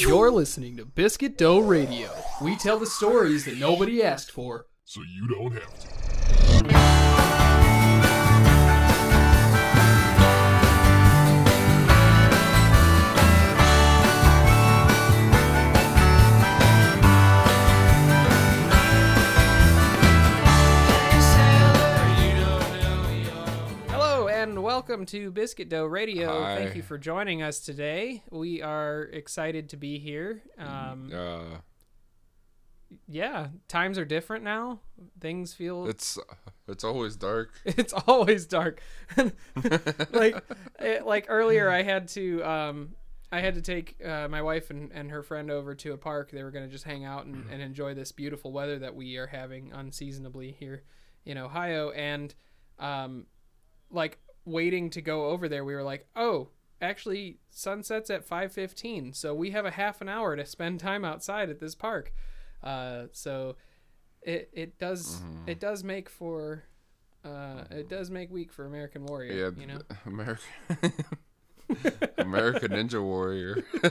You're listening to Biscuit Dough Radio. We tell the stories that nobody asked for. so you don't have welcome to Biscuit Dough Radio. Hi. Thank you for joining us today. We are excited to be here. Um, Uh, yeah, times are different now. Things feel it's it's always dark. it's always dark. like it, like earlier I had to um I had to take uh, my wife and, and her friend over to a park. They were going to just hang out and, and enjoy this beautiful weather that we are having unseasonably here in Ohio. And um, like waiting to go over there, we were like, oh, actually sunsets at 5.15. So we have a half an hour to spend time outside at this park. Uh, so it, it does it does make for uh, it does make week for American Warrior. Yeah, you know. American American Ninja Warrior.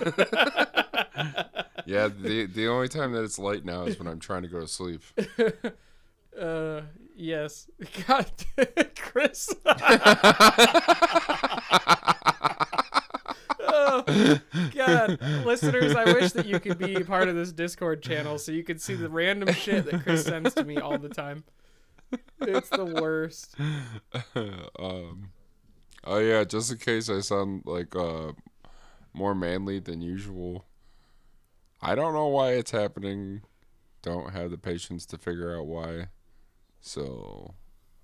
yeah, the the only time that it's light now is when I'm trying to go to sleep. Uh, yes. God, Chris. oh, God, listeners, I wish that you could be part of this Discord channel so you could see the random shit that Chris sends to me all the time. It's the worst. um, oh yeah, just in case I sound like uh more manly than usual. I don't know why it's happening. Don't have the patience to figure out why. So,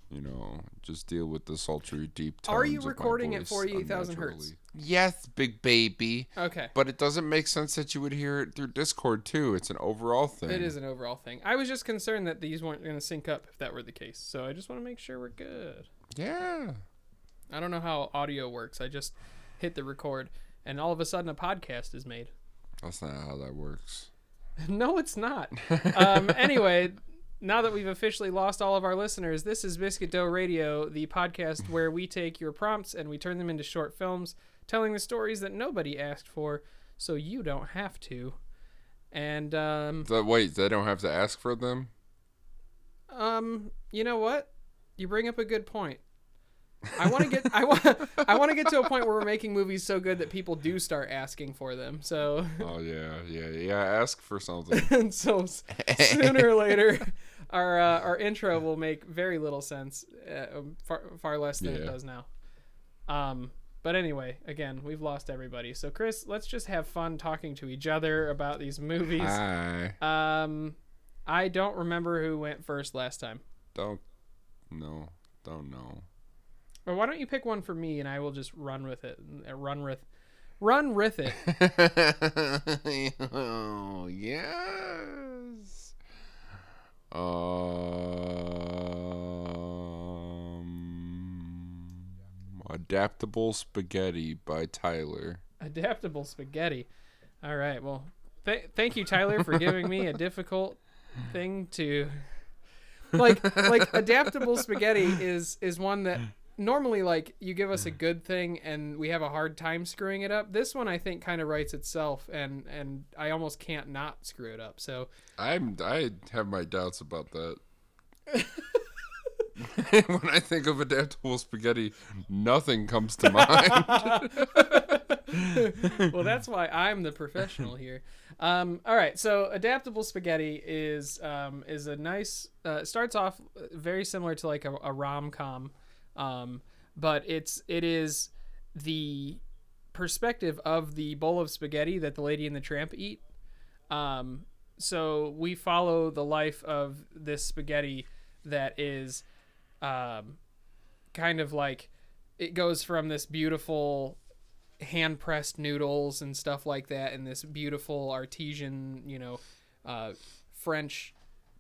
you know, just deal with the sultry deep tones. Are you recording at voice 48,000 hertz? Yes, big baby. Okay. But it doesn't make sense that you would hear it through Discord too. It's an overall thing. It is an overall thing. I was just concerned that these weren't going to sync up if that were the case. So I just want to make sure we're good. Yeah. I don't know how audio works. I just hit the record, and all of a sudden a podcast is made. That's not how that works. no, it's not. Um, anyway, now that we've officially lost all of our listeners, this is Biscuit Dough Radio, the podcast where we take your prompts and we turn them into short films, telling the stories that nobody asked for, so you don't have to. And um, So, wait, they don't have to ask for them? um, you know what? You bring up a good point. I want to get I want I want to get to a point where we're making movies so good that people do start asking for them. So Oh yeah, yeah, yeah. Ask for something. and so sooner or later, our uh, our intro will make very little sense, uh, um, far far less than it does now. Um, but anyway, again, we've lost everybody. So Chris, let's just have fun talking to each other about these movies. Hi. Um, I don't remember who went first last time. Don't. No. Don't know. Or why don't you pick one for me and I will just run with it. uh, Run with, run with it. oh yes. Um. Adaptable spaghetti by Tyler. Adaptable spaghetti. All right. Well, th- thank you, Tyler, for giving me a difficult thing to like. Like adaptable spaghetti is is one that normally like you give us a good thing and we have a hard time screwing it up. This one I think kind of writes itself, and and I almost can't not screw it up. So I'm. I have my doubts about that. when I think of adaptable spaghetti, nothing comes to mind. well, that's why I'm the professional here. Um, all right, so adaptable spaghetti is um, is a nice. Uh, starts off very similar to like a, a rom com, um, but it's it is the perspective of the bowl of spaghetti that the Lady and the Tramp eat. Um, so we follow the life of this spaghetti that is um, kind of like it goes from this beautiful hand pressed noodles and stuff like that in this beautiful artesian, you know, uh, French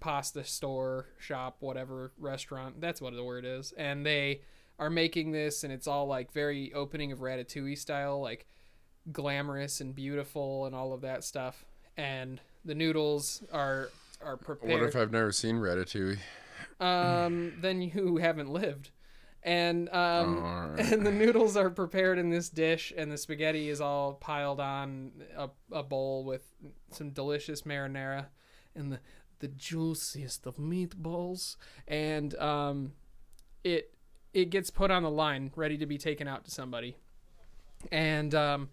pasta store, shop, whatever, restaurant. That's what the word is. And they are making this, and it's all like very opening of Ratatouille style, like glamorous and beautiful and all of that stuff. And the noodles are are prepared. what if I've never seen Ratatouille? um, then you haven't lived. and um, Oh, alright. and the noodles are prepared in this dish, and the spaghetti is all piled on a, a bowl with some delicious marinara, and the the juiciest of meatballs, and um, it it gets put on the line, ready to be taken out to somebody, and um,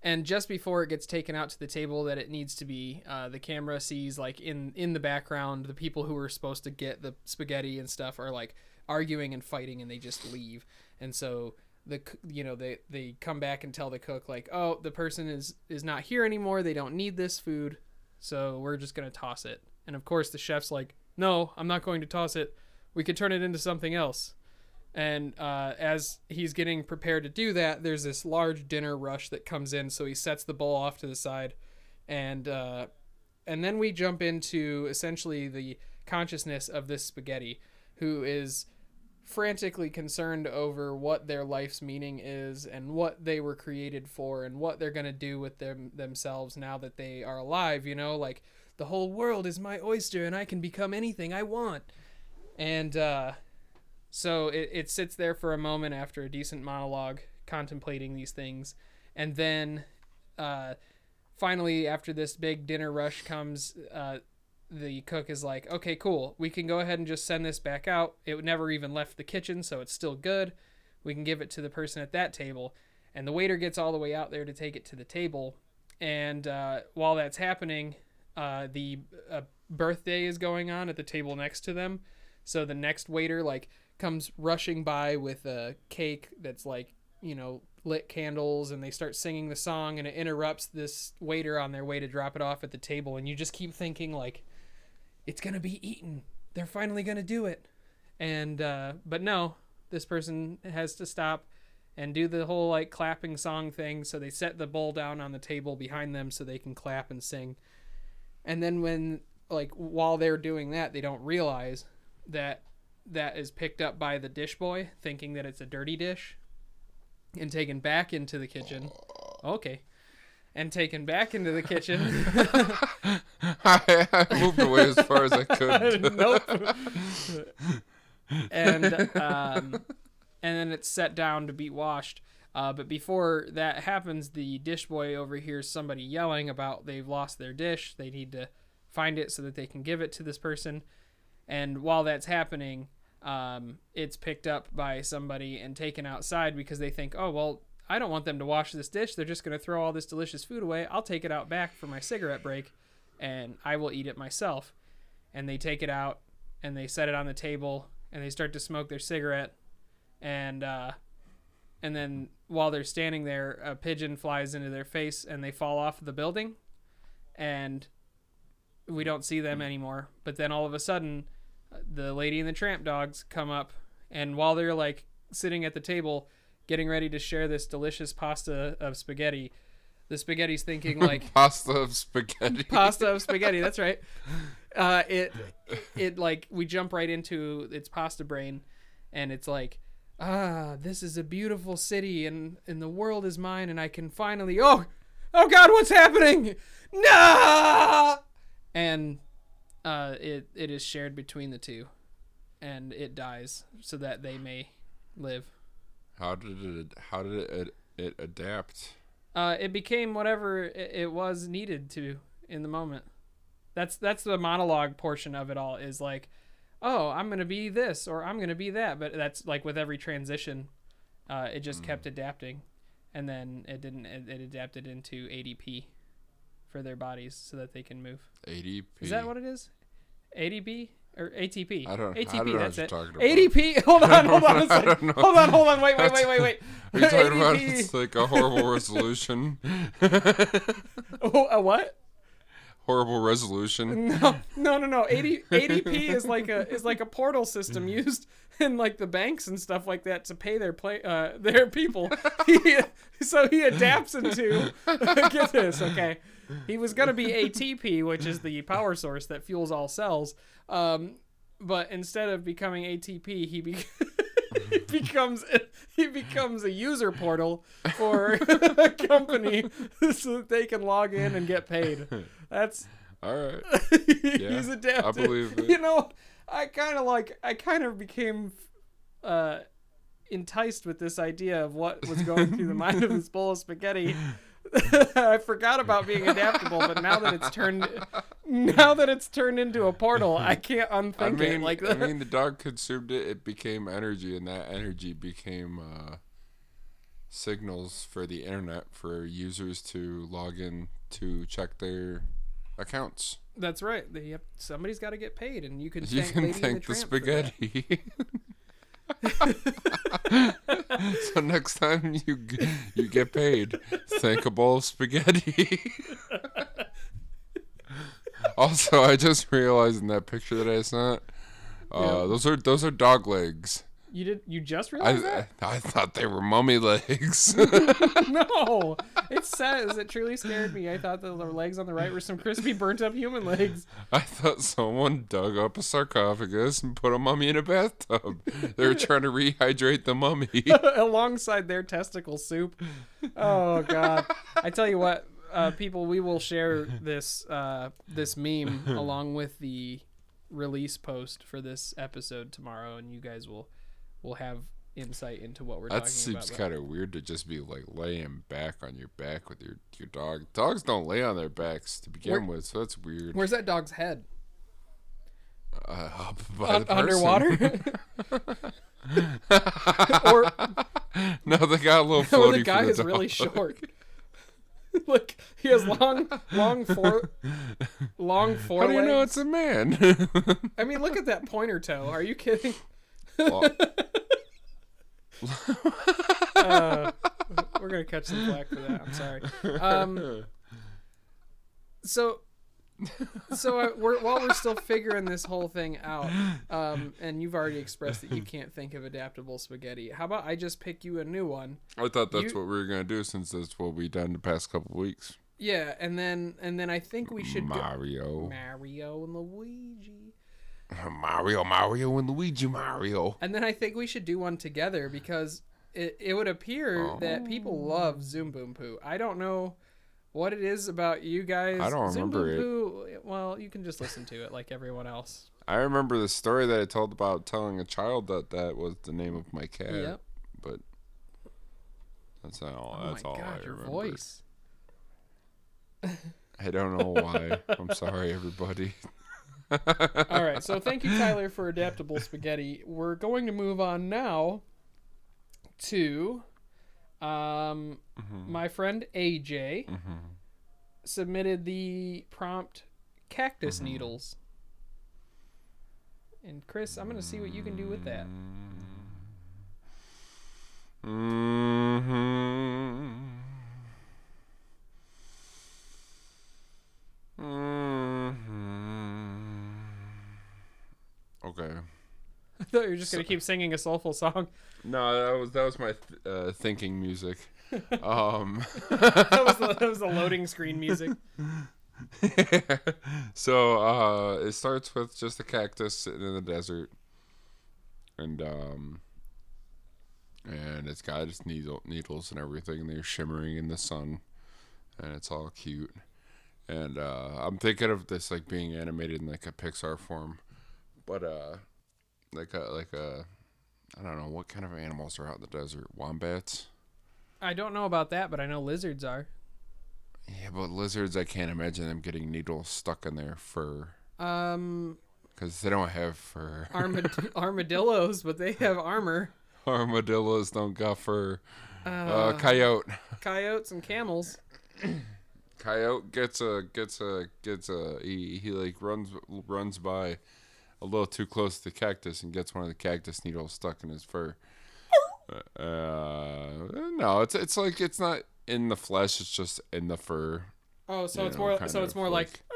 and just before it gets taken out to the table that it needs to be, uh, the camera sees like in in the background the people who are supposed to get the spaghetti and stuff are like arguing and fighting, and they just leave, and so the you know they they come back and tell the cook like oh the person is is not here anymore. They don't need this food. So we're just gonna toss it and of course the chef's like no i'm not going to toss it. We could turn it into something else. And uh, as he's getting prepared to do that there's this large dinner rush that comes in so he sets the bowl off to the side. And uh, and then we jump into essentially the consciousness of this spaghetti who is frantically concerned over what their life's meaning is and what they were created for and what they're going to do with them themselves now that they are alive you know? Like the whole world is my oyster and i can become anything i want and uh, so it, it sits there for a moment after a decent monologue contemplating these things and then uh, finally after this big dinner rush comes uh, the cook is like, okay, cool. We can go ahead and just send this back out. It never even left the kitchen, so it's still good. We can give it to the person at that table. And the waiter gets all the way out there to take it to the table. And uh, while that's happening, uh, the uh, birthday is going on at the table next to them. So the next waiter, like, comes rushing by with a cake that's, like, you know, lit candles and they start singing the song and it interrupts this waiter on their way to drop it off at the table. And you just keep thinking, like, it's gonna be eaten. They're finally gonna do it. And uh, but no, this person has to stop and do the whole like clapping song thing. So they set the bowl down on the table behind them so they can clap and sing. And then when like while they're doing that, they don't realize that that is picked up by the dish boy, thinking that it's a dirty dish, and taken back into the kitchen. Okay. And taken back into the kitchen. I, I moved away as far as I could. nope. and um, and then it's set down to be washed. Uh, but before that happens, the dish boy overhears somebody yelling about they've lost their dish. They need to find it so that they can give it to this person. And while that's happening, um, it's picked up by somebody and taken outside because they think, oh well, I don't want them to wash this dish. They're just going to throw all this delicious food away. I'll take it out back for my cigarette break, and I will eat it myself. And they take it out and they set it on the table and they start to smoke their cigarette and uh, and then while they're standing there a pigeon flies into their face and they fall off the building and we don't see them anymore but then all of a sudden the lady and the tramp dogs come up and while they're like sitting at the table getting ready to share this delicious pasta of spaghetti the spaghetti's thinking like Pasta of spaghetti. pasta of spaghetti. That's right. Uh, it it like we jump right into its pasta brain, and it's like, ah, this is a beautiful city, and and the world is mine, and I can finally. Oh, oh God, what's happening? No! And uh, it it is shared between the two, and it dies so that they may live. How did it? How did it, it adapt? uh, it became whatever it, it was needed to in the moment. That's that's the monologue portion of it all is like, oh, I'm gonna be this or I'm gonna be that, but that's like with every transition, uh, it just kept adapting, and then it didn't. It, it adapted into ADP for their bodies so that they can move. ADP. Is that what it is? ADP or ATP? I don't- I ATP. don't know what that's it. about. ADP. Hold on. Hold on I don't know. Hold on. Hold on. Wait. Wait. Wait. Wait. Wait. Are you talking about ADP. it's like a horrible resolution? Oh, a what? Horrible resolution. No, no, no, no. AD, ADP is like a is like a portal system used in like the banks and stuff like that to pay their play uh their people. He, so he adapts into get this, okay. He was gonna be ATP, which is the power source that fuels all cells. Um, but instead of becoming ATP, he be- he becomes he becomes a user portal for a company so that they can log in and get paid. That's All right. he's adapted. I believe it. You know, I kind of like I kind of became uh enticed with this idea of what was going through the mind of this bowl of spaghetti. I forgot about being adaptable, but now that it's turned, now that it's turned into a portal, I can't unthink I mean, it. Like I mean, the dog consumed it. It became energy, and that energy became uh, signals for the internet for users to log in to check their accounts. that's right. They have, somebody's got to get paid, and you can You thank can Lady thank the that. spaghetti. so next time you you get paid, thank a bowl of spaghetti. also, I just realized in that picture that I sent, uh, Yeah. those are those are dog legs. You did. You just realized I that? I thought they were mummy legs. no, it says it truly scared me. I thought the legs on the right were some crispy, burnt up human legs. I thought someone dug up a sarcophagus and put a mummy in a bathtub. They were trying to rehydrate the mummy. alongside their testicle soup. Oh god! I tell you what, uh, people, we will share this uh, this meme along with the release post for this episode tomorrow, and you guys will will have insight into what we're That talking seems kind of weird to just be like laying back on your back with your your dog. Dogs don't lay on their backs to begin Where- with, so that's weird. Where's that dog's head? Uh, up Un- the underwater? or no, they got a little floaty the guy the is dog. really short. like he has long, long fore, long How do you know it's a man? I mean, look at that pointer toe. Are you kidding? Well, uh, we're gonna catch some flack for that. I'm sorry. Um, so, so I, we're, while we're still figuring this whole thing out, um, and you've already expressed that you can't think of adaptable spaghetti. How about I just pick you a new one? I thought that's You- what we were gonna do since that's what we've done the past couple weeks. Yeah, and then and then I think we should go Mario, Mario and Luigi. Mario, Mario, and Luigi Mario. And then I think we should do one together because it, it would appear oh. that people love Zoom Boom Poo. I don't know what it is about you guys. I don't Zoom remember Boom Poo, well, you can just listen to it like everyone else. I remember the story that I told about telling a child that that was the name of my cat. Yep. But that's not all. Oh that's my all I god, your remember. voice. I don't know why. I'm sorry, everybody. All right, so thank you, Tyler, for adaptable spaghetti. We're going to move on now to um, Mm-hmm. my friend AJ submitted the prompt cactus Mm-hmm. needles. And Chris, I'm going to see what you can do with that. Mm-hmm. Mm-hmm. Okay. I thought you were just going to keep singing a soulful song. No, that was that was my th- uh, thinking music. Um. That was the, that was the loading screen music. so uh, it starts with just a cactus sitting in the desert, and um, and it's got its needle needles and everything. And they're shimmering in the sun, and it's all cute. And uh, I'm thinking of this like being animated in like a Pixar form, but uh, like a like a I don't know what kind of animals are out in the desert. Wombats. I don't know about that, but I know lizards are. Yeah, but lizards, I can't imagine them getting needles stuck in their fur Um, because they don't have fur. armad- armadillos, but they have armor. Armadillos don't got fur. Uh, Uh, coyote. coyotes and camels. Coyote gets a gets a gets a he, he like runs runs by a little too close to the cactus and gets one of the cactus needles stuck in his fur. Uh, no, it's it's like it's not in the flesh. It's just in the fur. Oh, so you it's know, more. So it's more like.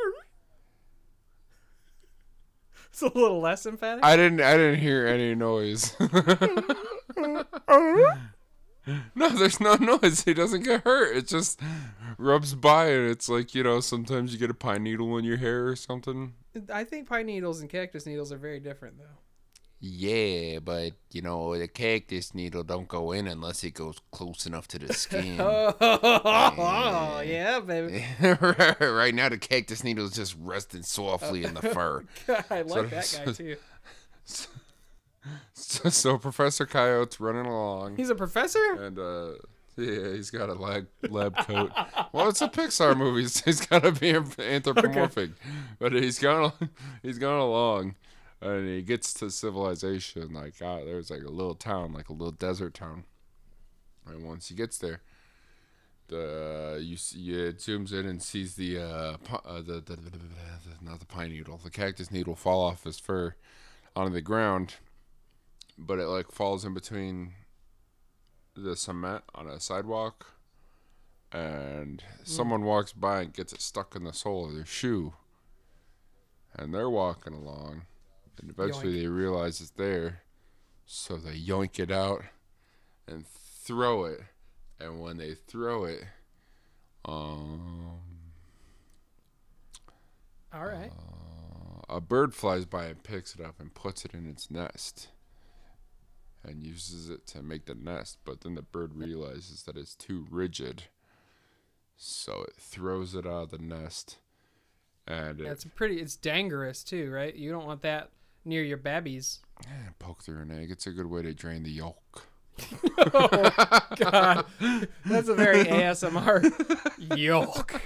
It's a little less emphatic. I didn't I didn't hear any noise. no, there's no noise. He doesn't get hurt. It just rubs by and it's like, you know, sometimes you get a pine needle in your hair or something. I think pine needles and cactus needles are very different, though. Yeah, but you know, the cactus needle don't go in unless it goes close enough to the skin. Oh, yeah, baby. right now the cactus needle is just resting softly in the fur. I like So- that guy so- too. So, so Professor Coyote's running along, He's a professor. and uh, yeah, he's got a lab lab coat. Well, it's a Pixar movie. So he's got to be anthropomorphic, but he's going he's going along, and he gets to civilization. Like uh, there's like a little town, like a little desert town, and once he gets there, the you see it zooms in and sees the uh, uh the, the, the, the not the pine needle, the cactus needle fall off his fur onto the ground, but it like falls in between the cement on a sidewalk, and someone walks by and gets it stuck in the sole of their shoe, and they're walking along, and eventually Yoink. they realize it's there, so they yoink it out and throw it, and when they throw it, um, All right. a bird flies by and picks it up and puts it in its nest and uses it to make the nest but then the bird realizes that it's too rigid so it throws it out of the nest and it That's pretty. It's dangerous too, right? You don't want that near your babbies. eh, poke through an egg it's a good way to drain the yolk oh God, that's a very ASMR yolk.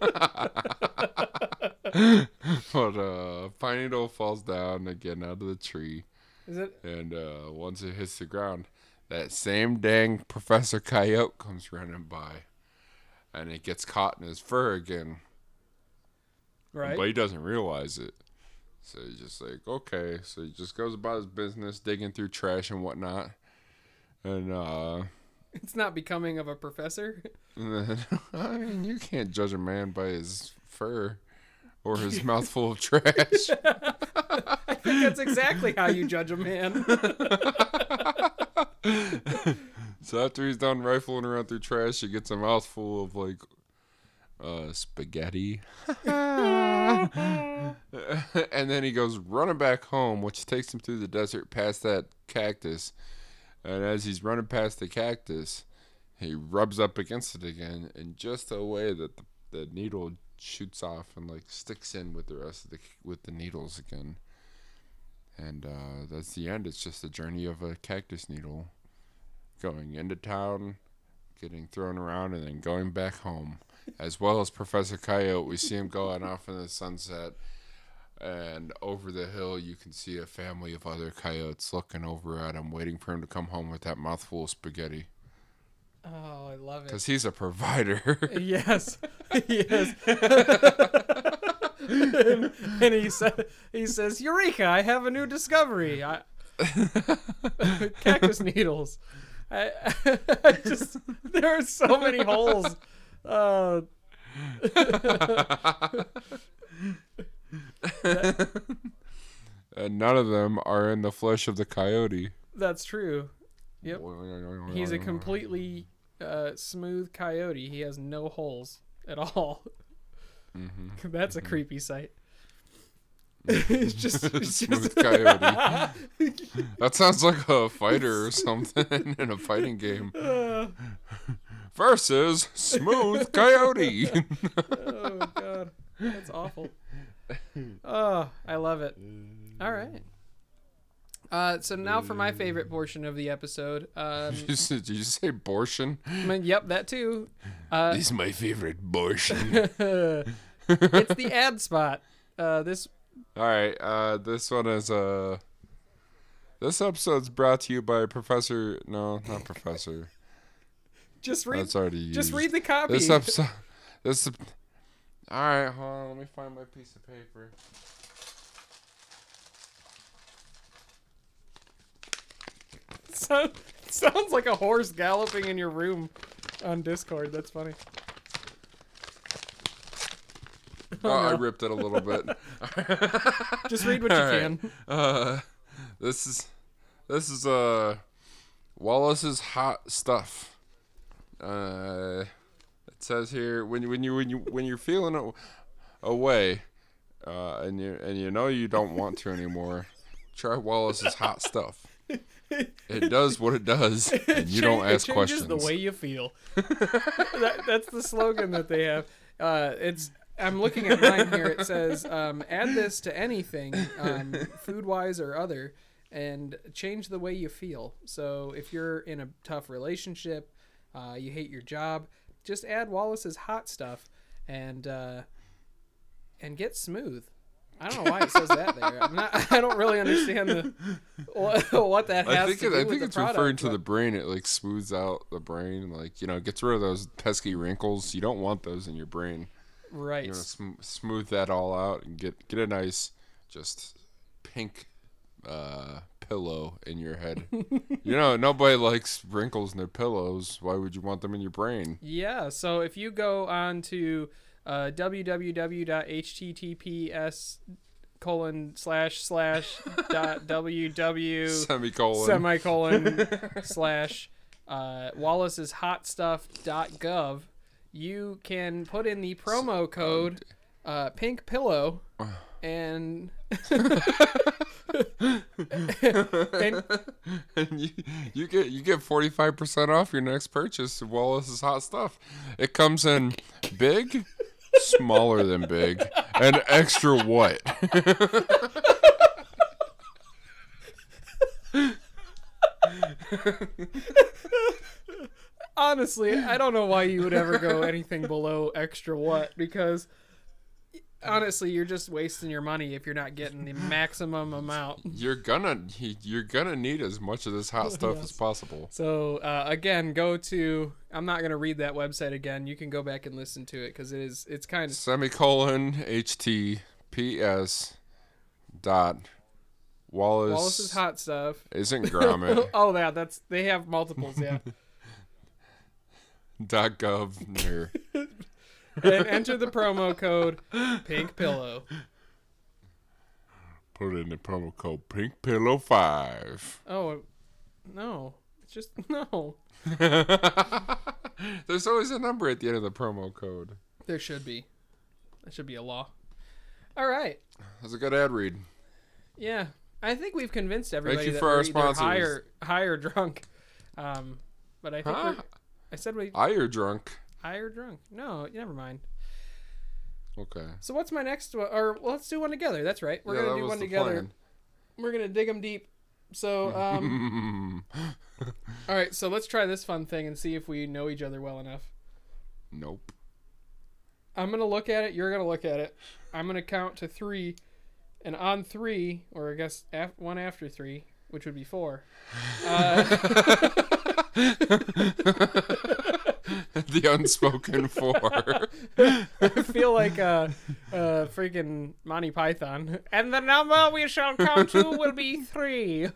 but uh pine needle falls down again out of the tree Is it? and uh once it hits the ground that same dang professor coyote comes running by and it gets caught in his fur again Right. but he doesn't realize it. So he's just like, okay. So he just goes about his business, digging through trash and whatnot. And uh, It's not becoming of a professor. then, I mean, you can't judge a man by his fur or his mouthful of trash. Think that's exactly how you judge a man. so after he's done rifling around through trash, he gets a mouthful of like uh, spaghetti. and then he goes running back home, which takes him through the desert past that cactus. And as he's running past the cactus, he rubs up against it again, in just a way that the, the needle shoots off and like sticks in with the rest of the with the needles again. And uh, that's the end. It's just the journey of a cactus needle, going into town, getting thrown around, and then going back home. As well as Professor Coyote, we see him going off in the sunset, and over the hill you can see a family of other coyotes looking over at him, waiting for him to come home with that mouthful of spaghetti. Oh, I love it. Because he's a provider. Yes, yes. and, and he said, he says, "Eureka! I have a new discovery. I, cactus needles. I, I just there are so many holes. Uh, and none of them are in the flesh of the coyote. that's true. Yep. He's a completely uh, smooth coyote. He has no holes at all. Mm-hmm. That's a mm-hmm. creepy sight. Mm-hmm. it's just, it's Smooth just coyote. That sounds like a fighter or something in a fighting game. Uh, Versus Smooth Coyote. oh god, that's awful. Oh, I love it. All right. Uh, so now for my favorite portion of the episode. Um, Did you say- did you say abortion? I mean, yep, that too. Uh, This is my favorite abortion. it's the ad spot. Uh, this All right, uh, this one is uh, this episode's brought to you by Professor. No, not Professor. just read. That's already used. Just read the copy. This episode. This. All right, hold on. Let me find my piece of paper. Sound, sounds like a horse galloping in your room on Discord. That's funny. Oh, I ripped it a little bit. Just read what you All right. can. Uh, this is this is uh Wallace's hot stuff. Uh, it says here when you when you when you when you're feeling a- away, uh, and you and you know you don't want to anymore, try Wallace's hot stuff. It does what it does, and you don't ask it changes questions. the way you feel. that, that's the slogan that they have. Uh, it's. I'm looking at mine here. It says, um, "Add this to anything, um, food wise or other, and change the way you feel. So if you're in a tough relationship, uh, you hate your job, just add Wallace's hot stuff and uh, and get smooth. I don't know why it says that there. I'm not. I don't really understand the what, what that has I think to it, do I think it's product, referring to but- the brain. It like smooths out the brain, like you know, gets rid of those pesky wrinkles. You don't want those in your brain. right. You know, sm- smooth that all out and get get a nice, just pink, uh, pillow in your head. you know, nobody likes wrinkles in their pillows. Why would you want them in your brain? Yeah. So if you go on to uh, www.https colon slash slash dot ww Semicolon. semicolon slash uh, Wallace's hot stuff dot gov, you can put in the promo code uh, pink pillow and and and you, you get you get forty five percent off your next purchase of Wallace's hot stuff. It comes in big, smaller than big, and extra what? honestly, I don't know why you would ever go anything below extra what because honestly, you're just wasting your money if you're not getting the maximum amount. You're gonna you're gonna need as much of this hot stuff as possible. So uh, again, go to. I'm not gonna read that website again. You can go back and listen to it because it is. It's kind of Semicolon HTTPS dot Wallace, Wallace's hot stuff. isn't Gromit oh yeah, that's they have multiples. Yeah, dot gov or and enter the promo code Pink Pillow. put in the promo code Pink Pillow Five. Oh no, it's just no. There's always a number at the end of the promo code. There should be. That should be a law. All right. That's a good ad read. Yeah, I think we've convinced everybody you that for we're our sponsors. high or, high or drunk. Um, but I think Huh? I said we you're drunk. High or drunk. No, never mind. Okay. So what's my next one? Or well, let's do one together. That's right. We're Yeah, gonna do was one the together. plan. We're gonna dig them deep. So um, all right. So let's try this fun thing and see if we know each other well enough. nope. I'm gonna look at it. You're gonna look at it. I'm gonna count to three, and on three, or I guess af- one after three, which would be four. Uh, the unspoken four. I feel like uh, uh, freaking Monty Python. And the number we shall count to will be three.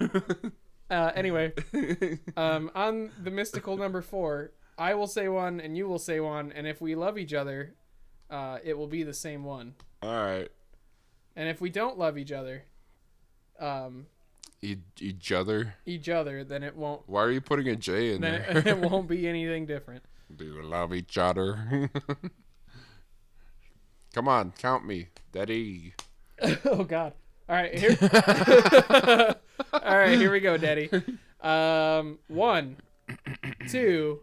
Uh, anyway, um, on the mystical number four, I will say one and you will say one, and if we love each other, uh, it will be the same one. All right. And if we don't love each other, um, E- each other. each other, then it won't. Why are you putting a J in there? it, it won't be anything different. Do you love each other? Come on, count me, Daddy. oh God! All right, here. All right, here we go, Daddy. Um, one, two,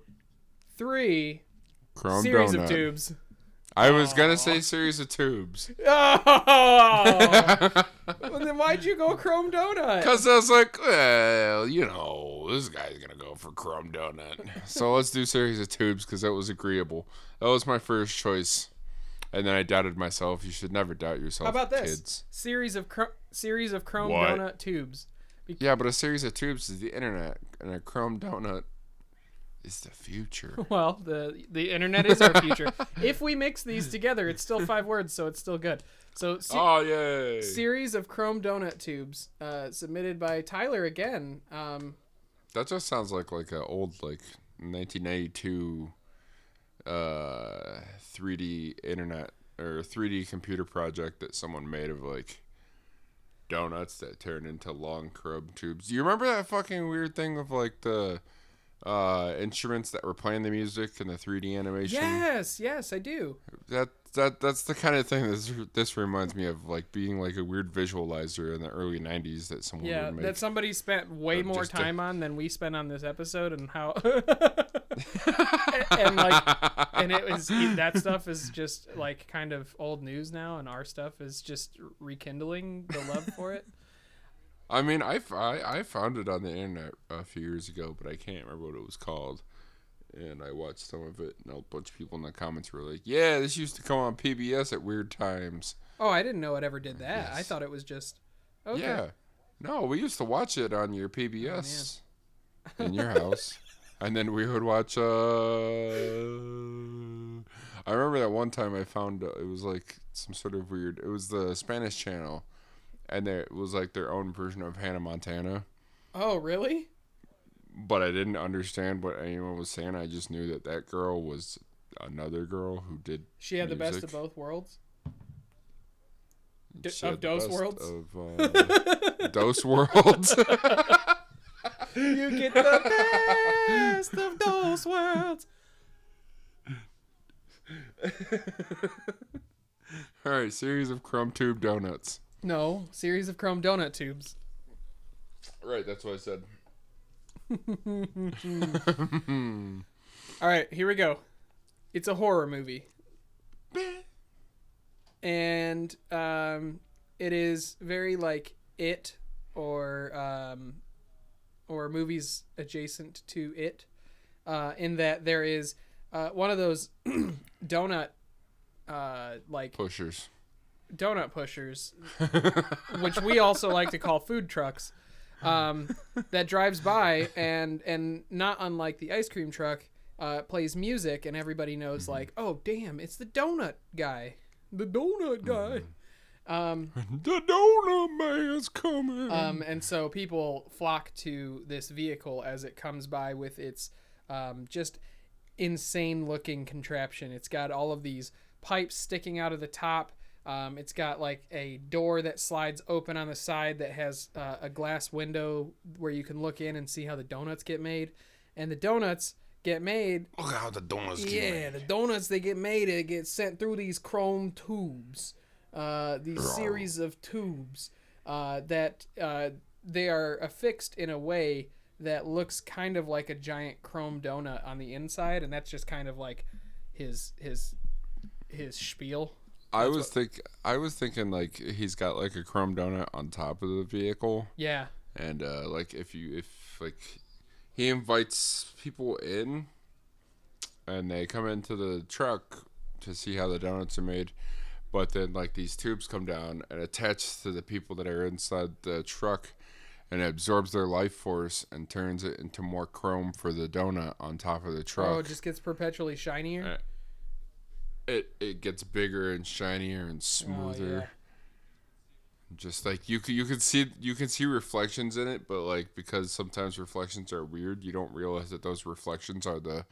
three. Chrome series donut. of tubes. I was gonna say series of tubes. Oh! well, then why'd you go Chrome Donut? Cause I was like, well, you know, this guy's gonna go for Chrome Donut. So let's do series of tubes because that was agreeable. That was my first choice, and then I doubted myself. You should never doubt yourself. How about this kids? series of cr- series of Chrome What? Donut tubes? Yeah, but a series of tubes is the internet, and a Chrome Donut is the future. Well, the the internet is our future. if we mix these together, it's still five words, so it's still good. So se- oh yay! series of Chrome Donut tubes, uh, submitted by Tyler again. Um, That just sounds like like a old like 1992 uh 3D internet or 3D computer project that someone made of like donuts that turn into long chrome tubes. Do you remember that fucking weird thing of like the uh instruments that were playing the music and the 3D animation? yes, yes, I do. That that that's the kind of thing this this reminds me of like being like a weird visualizer in the early 90s that someone Yeah, that somebody spent way Uh, more just to- time on than we spent on this episode, and how, and like, and it was that stuff is just like kind of old news now, and our stuff is just rekindling the love for it. I mean, I I found it on the internet a few years ago, but I can't remember what it was called. And I watched some of it, and a bunch of people in the comments were like, "Yeah, this used to come on PBS at weird times." Oh, I didn't know it ever did that. I thought it was just okay. Yeah, no, we used to watch it on your PBS Oh, in your house, and then we would watch. Uh, I remember that one time I found uh, it was like some sort of weird. It was the Spanish channel, and there it was like their own version of Hannah Montana. Oh, really? but I didn't understand what anyone was saying. I just knew that that girl was another girl who did. She had the best of both worlds. D- of Dose Worlds? Of uh, Dose Worlds. You get the best of those worlds. All right, series of crumb tube donuts. No, series of chrome donut tubes. Right, that's what I said. All right, here we go. It's a horror movie. And um it is very like it or um or movies adjacent to it uh in that there is uh one of those donut uh like Pushers. Donut pushers, which we also like to call food trucks, um, that drives by and and not unlike the ice cream truck, uh, plays music and everybody knows like, oh damn, it's the donut guy, the donut guy. Um, The donut man's coming. um, and so people flock to this vehicle as it comes by with its um, just insane looking contraption. It's got all of these pipes sticking out of the top. Um, it's got like a door that slides open on the side that has uh, a glass window where you can look in and see how the donuts get made. And the donuts get made Look how the donuts get yeah, the donuts they get made, it gets sent through these chrome tubes, uh, these series of tubes uh, that uh, they are affixed in a way that looks kind of like a giant chrome donut on the inside, and that's just kind of like his his his spiel. I was think I was thinking like he's got like a crumb donut on top of the vehicle. Yeah, and uh, like if you if like he invites people in and they come into the truck to see how the donuts are made but then like these tubes come down and attach to the people that are inside the truck and it absorbs their life force and turns it into more chrome for the donut on top of the truck oh, it just gets perpetually shinier. It it gets bigger and shinier and Oh, smoother yeah. just like you can you can see you can see reflections in it, but like because sometimes reflections are weird, you don't realize that those reflections are the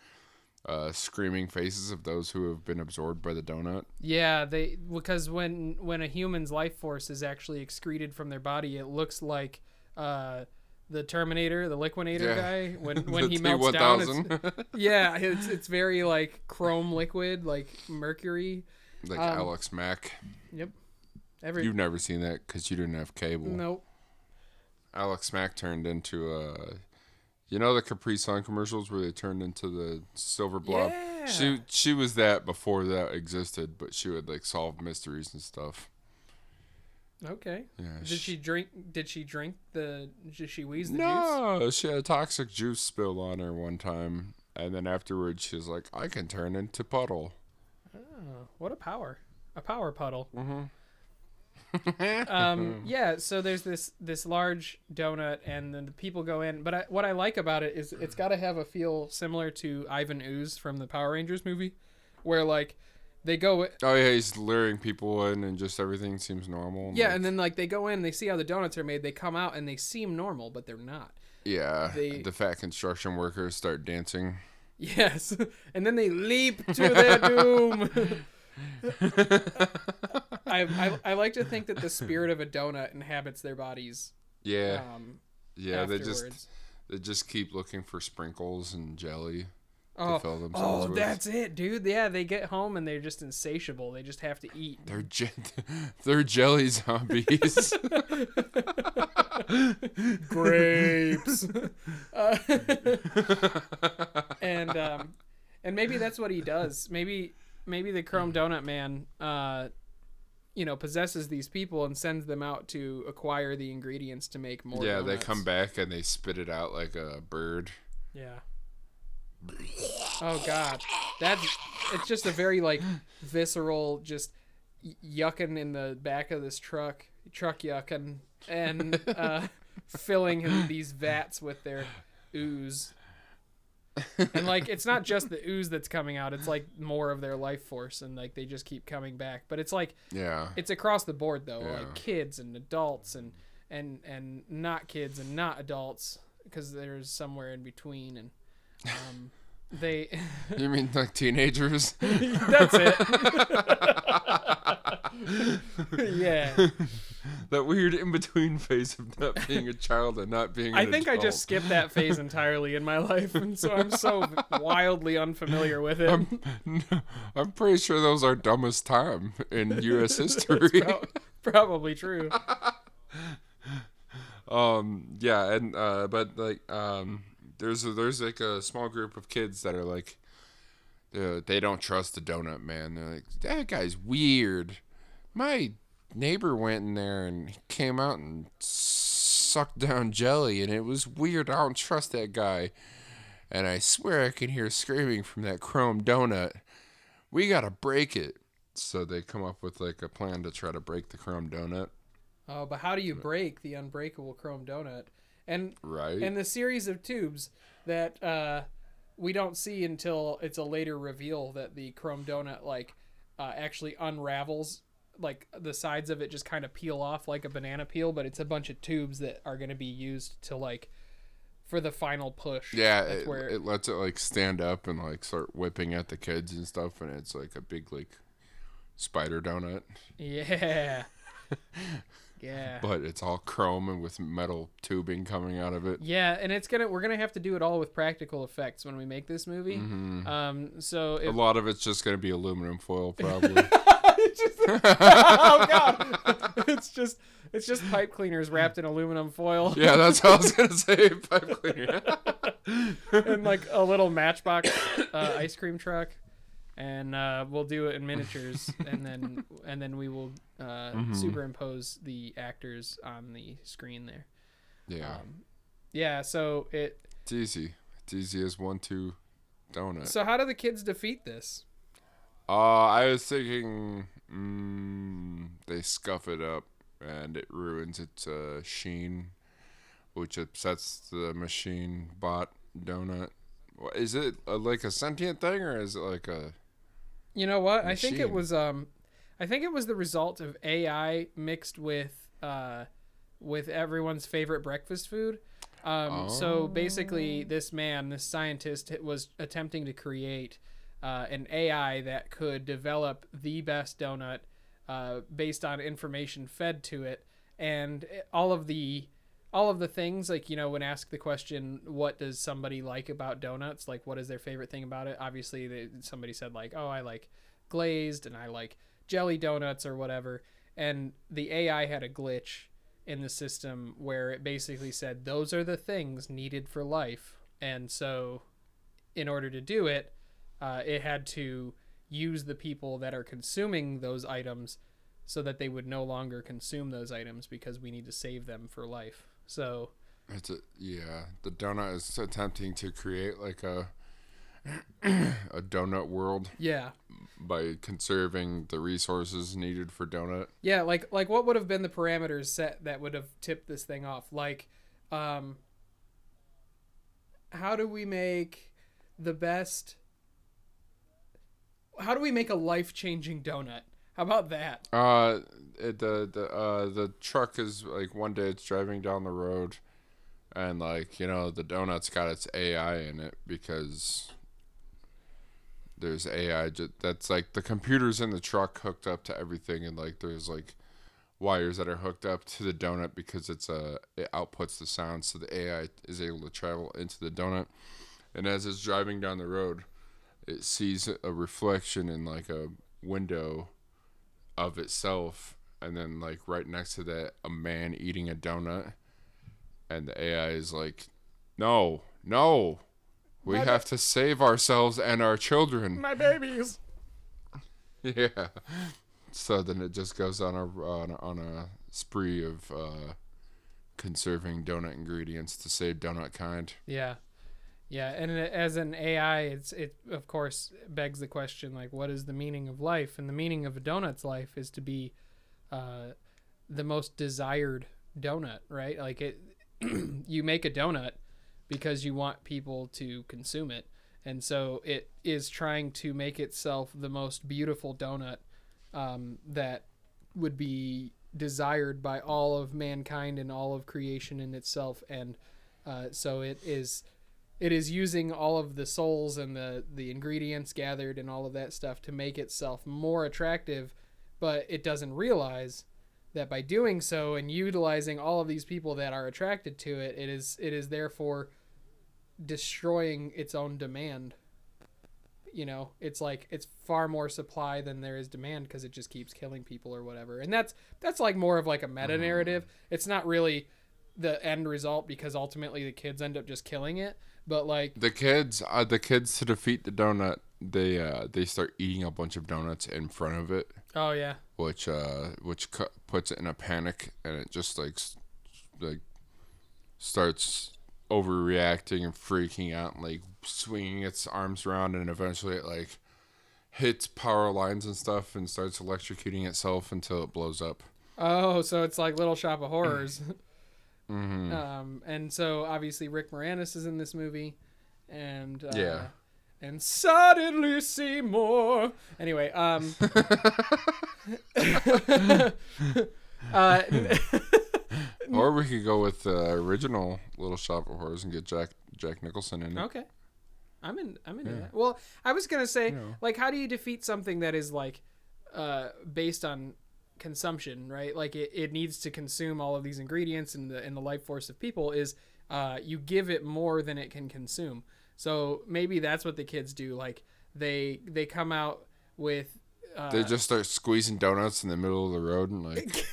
uh, screaming faces of those who have been absorbed by the donut. Yeah, they because when when a human's life force is actually excreted from their body, it looks like uh, the Terminator, the Liquinator Yeah. guy when when he melts down. It's, yeah, it's it's very like chrome liquid, like mercury. like Um, Alex Mack. Yep. Every You've never seen that because you didn't have cable. nope. Alex Mack turned into a, you know the Capri Sun commercials where they turned into the silver blob. Yeah. She she was that before that existed, but she would like solve mysteries and stuff. Okay. Yeah. Did she drink? Did she drink the? Did she wheeze the juice? No, she had a toxic juice spill on her one time, and then afterwards she was like, "I can turn into puddle." Oh, what a power! A power puddle. Mm-hmm. um, yeah. So there's this this large donut, and then the people go in. But I, what I like about it is it's got to have a feel similar to Ivan Ooze from the Power Rangers movie, where like they go. Oh yeah, he's luring people in, and just everything seems normal. Yeah, like- and then like they go in, and they see how the donuts are made. They come out and they seem normal, but they're not. yeah, they- the fat construction workers start dancing. Yes, and then they leap to their doom. I, I I like to think that the spirit of a donut inhabits their bodies. Yeah, Um, yeah, they just they just keep looking for sprinkles and jelly. Oh, fill themselves oh, with. that's it, dude. Yeah, they get home and they're just insatiable. They just have to eat. They're je- they're jelly zombies. Grapes. uh, and um, and maybe that's what he does. Maybe maybe the Chrome Donut Man uh, you know possesses these people and sends them out to acquire the ingredients to make more. yeah, they come back and they spit it out like a bird. Yeah. Oh God, that's it's just a very like visceral, just yucking in the back of this truck, truck yucking, and uh, filling these vats with their ooze. And like it's not just the ooze that's coming out; it's like more of their life force, and like they just keep coming back. But it's like Yeah. it's across the board though, Yeah. like kids and adults and and and not kids and not adults because there's somewhere in between and um, they You mean like teenagers? that's it. yeah, that weird in between phase of not being a child and not being. I think I just skipped that phase entirely in my life, and so I'm so wildly unfamiliar with it. I'm, I'm pretty sure those are dumbest time in U.S. history. Pro- probably true. um, yeah, and uh, but like um, there's a, there's like a small group of kids that are like, uh, they don't trust the donut man. They're like, that guy's weird. My neighbor went in there and came out and sucked down jelly, and it was weird. I don't trust that guy. And I swear I can hear screaming from that chrome donut. We gotta break it. So they come up with like a plan to try to break the chrome donut, Oh, but how do you break the unbreakable chrome donut? And right? and the series of tubes that uh, we don't see until it's a later reveal that the chrome donut like uh, actually unravels like the sides of it just kind of peel off like a banana peel but it's a bunch of tubes that are going to be used to like for the final push. Yeah, it, where it lets it like stand up and like start whipping at the kids and stuff, and it's like a big like spider donut, yeah yeah but it's all chrome and with metal tubing coming out of it. yeah and it's gonna we're gonna have to do it all with practical effects when we make this movie Mm-hmm. um so A lot of it's just gonna be aluminum foil, probably. It's just- oh god it's just it's just pipe cleaners wrapped in aluminum foil yeah, that's what I was gonna say. Pipe cleaner. and like a little matchbox uh, ice cream truck and uh, we'll do it in miniatures and then and then we will uh, superimpose the actors on the screen there yeah, Um, yeah so it it's easy. It's easy as one two donut. so how do the kids defeat this Uh, I was thinking mm, they scuff it up and it ruins its uh, sheen, which upsets the machine bot donut. Is it uh like a sentient thing or is it like a? You know what? I think it was um I think it was the result of AI mixed with uh with everyone's favorite breakfast food. Um so basically this man, this scientist was attempting to create uh, an AI that could develop the best donut uh, based on information fed to it and all of the all of the things like you know when asked the question what does somebody like about donuts? Like what is their favorite thing about it? Obviously they, somebody said like oh i like glazed and i like jelly donuts or whatever. And the ai had a glitch in the system where it basically said those are the things needed for life. And so in order to do it uh, it had to use the people that are consuming those items so that they would no longer consume those items because we need to save them for life so It's a yeah. The donut is attempting to create like a a donut world yeah by conserving the resources needed for donut. Yeah, like like what would have been the parameters set that would have tipped this thing off? Like, um, how do we make the best? How do we make a life changing donut? How about that? Uh, it, the the uh the truck is like one day it's driving down the road, and like you know the donut's got its AI in it because there's AI that's like the computers in the truck hooked up to everything, and like there's like wires that are hooked up to the donut because it's a it outputs the sound, so the AI is able to travel into the donut, and as it's driving down the road, it sees a reflection in like a window of itself and then like right next to that a man eating a donut and the AI is like no no we My have to save ourselves and our children My babies. yeah so then it just goes on a on a, on a spree of uh, conserving donut ingredients to save donut kind. Yeah. Yeah, and as an AI, it's it of course begs the question like, what is the meaning of life? And the meaning of a donut's life is to be uh, the most desired donut, right? Like it, you make a donut because you want people to consume it, and so it is trying to make itself the most beautiful donut um, that would be desired by all of mankind and all of creation in itself, and uh, so it is it is using all of the souls and the the ingredients gathered and all of that stuff to make itself more attractive but it doesn't realize that by doing so and utilizing all of these people that are attracted to it it is it is therefore destroying its own demand. You know it's like it's far more supply than there is demand because it just keeps killing people or whatever. And that's that's like more of like a meta uh-huh. narrative. It's not really the end result because ultimately the kids end up just killing it but like The kids, uh, the kids to defeat the donut, they uh, they start eating a bunch of donuts in front of it, oh yeah which uh, which cu- puts it in a panic, and it just like s- like starts overreacting and freaking out, and, like swinging its arms around, and eventually it like hits power lines and stuff, and starts electrocuting itself until it blows up. Oh, so it's like Little Shop of Horrors. Um, and so obviously Rick Moranis is in this movie, and uh, Yeah. and suddenly Seymour. Anyway, um, uh, Or we could go with the original Little Shop of Horrors and get Jack Jack Nicholson in it. okay, I'm in. I'm into that. Well, I was gonna say, like, how do you defeat something that is like, uh, based on consumption, right? Like, it, it needs to consume all of these ingredients and the and the life force of people. Is uh, you give it more than it can consume. So maybe that's what the kids do. Like, they they come out with. Uh, They just start squeezing donuts in the middle of the road and like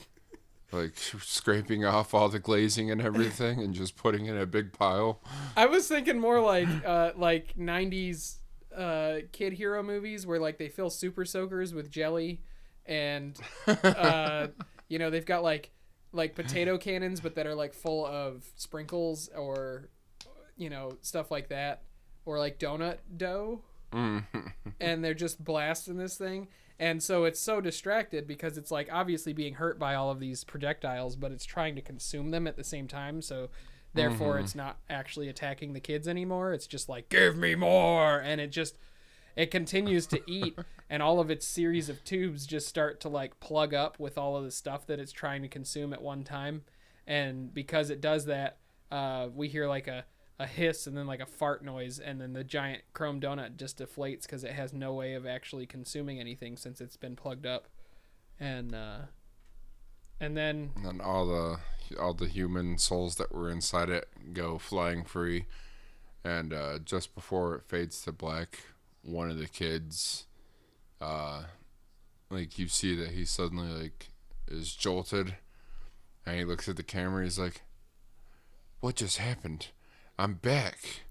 like scraping off all the glazing and everything and just putting in a big pile. I was thinking more like uh, like '90s uh, kid hero movies where like they fill super soakers with jelly, and uh, you know they've got like like potato cannons, but that are like full of sprinkles or you know stuff like that, or like donut dough, and they're just blasting this thing. And so it's so distracted because it's like obviously being hurt by all of these projectiles, but it's trying to consume them at the same time. So therefore it's not actually attacking the kids anymore. It's just like, give me more. And it just, it continues to eat. and all of its series of tubes just start to like plug up with all of the stuff that it's trying to consume at one time. And because it does that, uh, we hear like a, a hiss and then like a fart noise and then the giant chrome donut just deflates because it has no way of actually consuming anything since it's been plugged up and uh and then And then all the all the human souls that were inside it go flying free. And uh, just before it fades to black, one of the kids, uh, like you see that he suddenly like is jolted, and he looks at the camera. He's like, "What just happened? I'm back."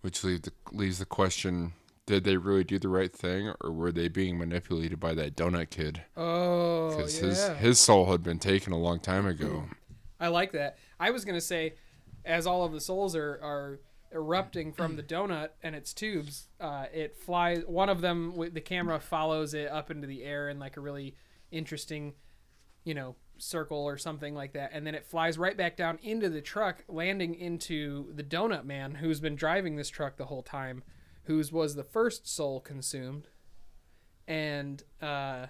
Which leave the, leaves the question: Did they really do the right thing, or were they being manipulated by that donut kid? oh Because yeah his his soul had been taken a long time ago. i like that i was gonna say as all of the souls are are erupting from the donut and its tubes uh it flies one of them with the camera follows it up into the air in like a really interesting you know circle or something like that. And then it flies right back down into the truck landing into the donut man who's been driving this truck the whole time whose was the first soul consumed. And uh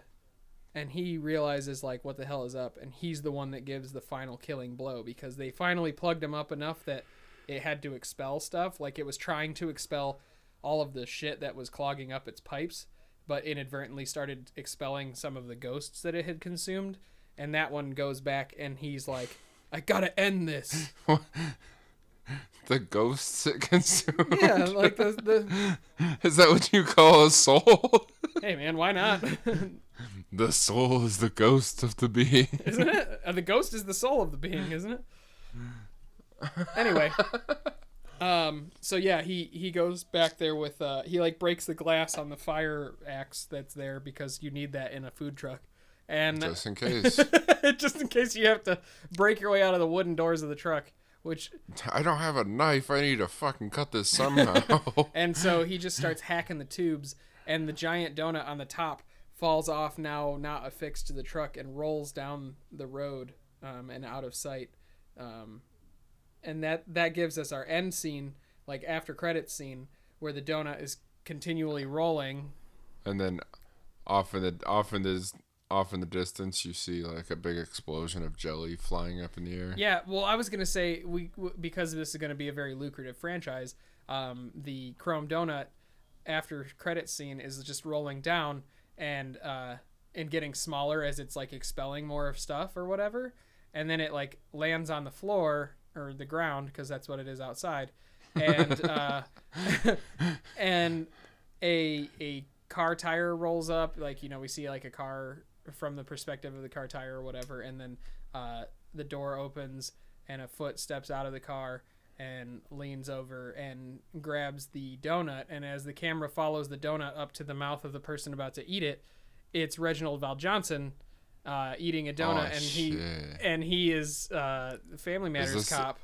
and he realizes like what the hell is up and he's the one that gives the final killing blow because they finally plugged him up enough that it had to expel stuff like it was trying to expel all of the shit that was clogging up its pipes but inadvertently started expelling some of the ghosts that it had consumed and that one goes back and he's like i gotta end this The ghosts it consumed. yeah like the, the Is that what you call a soul? hey man why not the soul is the ghost of the being. isn't it? Uh, the ghost is the soul of the being, isn't it? Anyway, Um. So yeah, he he goes back there with uh he like breaks the glass on the fire axe that's there because you need that in a food truck, and Just in case. just in case you have to break your way out of the wooden doors of the truck, which I don't have a knife. I need to fucking cut this somehow. and so he just starts hacking the tubes, and the giant donut on the top falls off now not affixed to the truck and rolls down the road um, and out of sight. Um, and that that gives us our end scene, like after credits scene, where the donut is continually rolling. and then off in the off in this off in the distance, you see like a big explosion of jelly flying up in the air. Yeah, well, I was gonna say we w- because this is gonna be a very lucrative franchise. Um, the Chrome Donut after credit scene is just rolling down and uh, and getting smaller as it's like expelling more of stuff or whatever, and then it like lands on the floor or the ground because that's what it is outside, and uh, and a a car tire rolls up like you know we see like a car from the perspective of the car tire or whatever and then uh, the door opens and a foot steps out of the car and leans over and grabs the donut. And as the camera follows the donut up to the mouth of the person about to eat it it's Reginald VelJohnson uh, eating a donut Oh, and he shit. and he is uh, family matters this- cop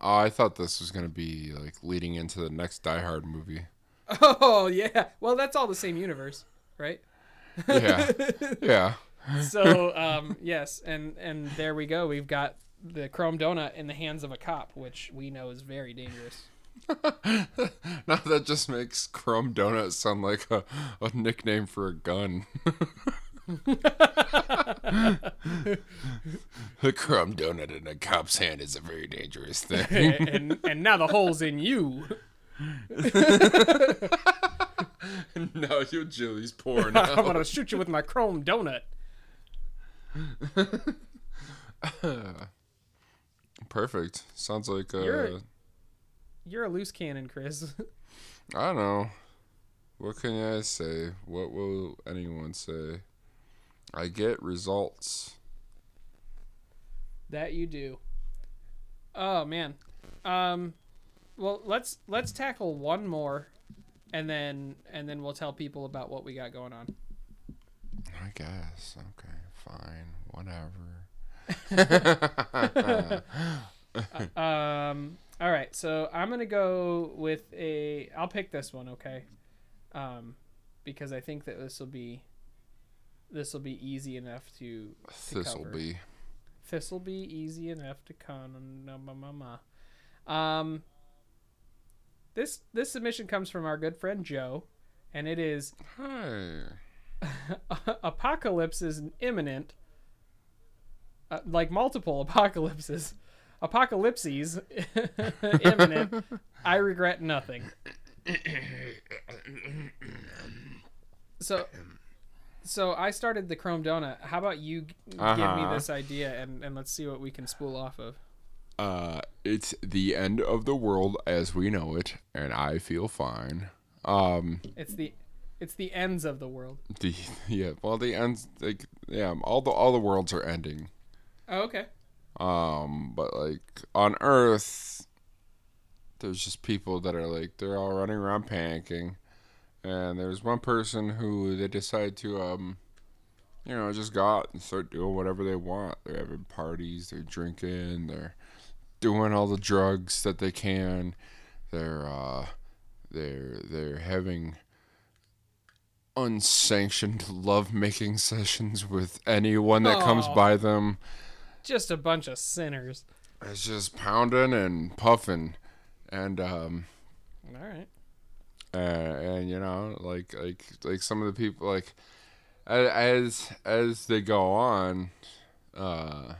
Oh, I thought this was gonna be like leading into the next Die Hard movie. oh yeah well that's all the same universe right Yeah, yeah. so um, yes, and and there we go. We've got the chrome donut in the hands of a cop, which we know is very dangerous. now that just makes Chrome Donut sound like a, a nickname for a gun. The crumb Donut in a cop's hand is a very dangerous thing. and and now the hole's in you. now your jelly's pouring I'm gonna shoot you with my chrome donut. Perfect. Sounds like uh, You're- You're a loose cannon, Chris. I don't know. What can I say? What will anyone say? I get results. that you do. Oh man. Um. Well, let's let's tackle one more, and then and then we'll tell people about what we got going on. I guess. Okay, fine. Whatever. Um. All right. So I'm gonna go with a. I'll pick this one. Okay. Um, because I think that this will be. This will be easy enough to. to This'll cover. be. This will be easy enough to con. Um. This this submission comes from our good friend Joe, and it is Hi. apocalypse is imminent. Uh, like multiple apocalypses, apocalypses imminent. I regret nothing. So, so I started the Chrome Donut. How about you g- give me Uh-huh. this idea and, and let's see what we can spool off of. Uh, it's the end of the world as we know it, and I feel fine. Um, It's the, it's the ends of the world. the yeah, well, the ends like yeah, all the all the worlds are ending. Oh, okay. Um, but like on Earth, there's just people that are like they're all running around panicking, and there's one person who they decide to um, you know, just go out and start doing whatever they want. They're having parties, they're drinking, they're doing all the drugs that they can. They're uh, they're they're having unsanctioned love making sessions with anyone that comes by them. Just a bunch of sinners. It's just pounding and puffing, and um, All right. Uh, and you know, like like like some of the people like as as they go on, uh,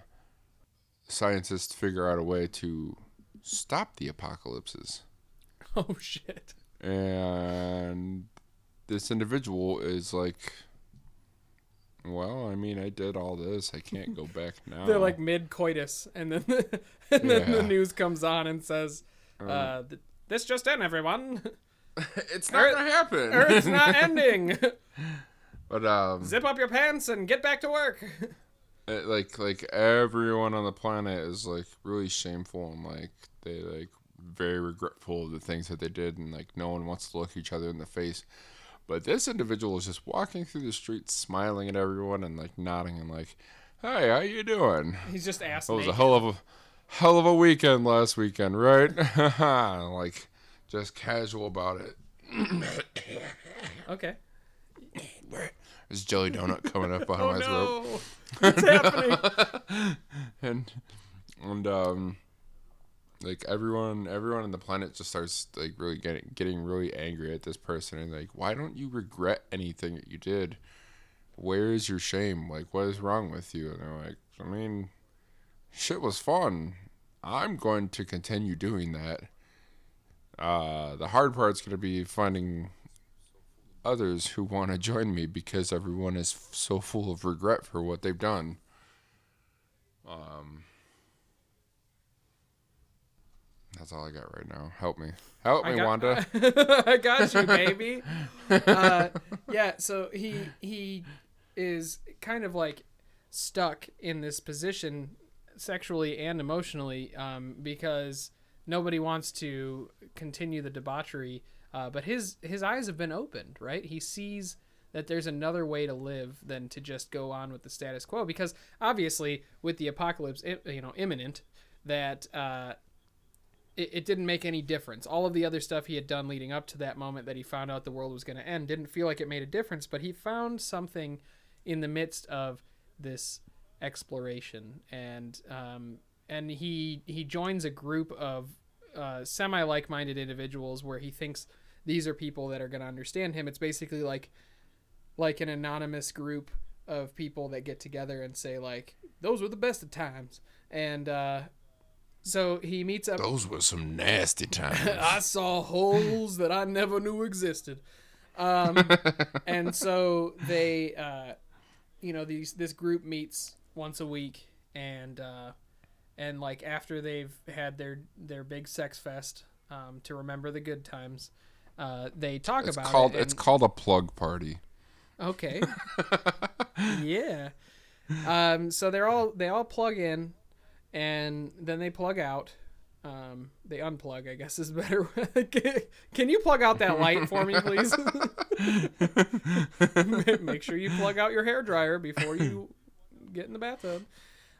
scientists figure out a way to stop the apocalypses, Oh shit. and this individual is like. Well, I mean, I did all this. I can't go back now. They're like mid coitus, and then and then the news comes on and says, uh, th- "This just in, everyone. it's not Earth- gonna happen. Earth's not ending. but um, Zip up your pants and get back to work." it, like like everyone on the planet is like really shameful and like they like very regretful of the things that they did, and like no one wants to look each other in the face. But this individual is just walking through the streets, smiling at everyone and like nodding and like, "Hey, how you doing?" He's just asking. It was a hell of a hell of a weekend last weekend, right? like just casual about it. Okay. There's jelly donut coming up behind Oh my throat. no! What's happening? and and um like everyone everyone on the planet just starts like really getting getting really angry at this person and like why don't you regret anything that you did where is your shame like what is wrong with you and they're like i mean shit was fun i'm going to continue doing that uh the hard part's going to be finding others who want to join me because everyone is f- so full of regret for what they've done um that's all I got right now. Help me. Help me, I got, Wanda. I got you, baby. uh, yeah. So he he is kind of like stuck in this position sexually and emotionally um, because nobody wants to continue the debauchery. Uh, but his his eyes have been opened, right? He sees that there's another way to live than to just go on with the status quo. Because obviously, with the apocalypse, you know, imminent, that uh, it, it didn't make any difference. All of the other stuff he had done leading up to that moment that he found out the world was going to end didn't feel like it made a difference. But he found something in the midst of this exploration, and um, and he he joins a group of uh, semi like minded individuals where he thinks these are people that are going to understand him. It's basically like like an anonymous group of people that get together and say like those were the best of times and uh so he meets up Those were some nasty times. I saw holes that I never knew existed. Um, and so they, uh, you know, these this group meets once a week, and uh, and like after they've had their their big sex fest um, to remember the good times, uh, they talk It's about called it. it's and- called a plug party. Okay. yeah. Um, so they're all they all plug in, and then they plug out. Um, they unplug, I guess is better. Can you plug out that light for me, please? Make sure you plug out your hair dryer before you get in the bathtub.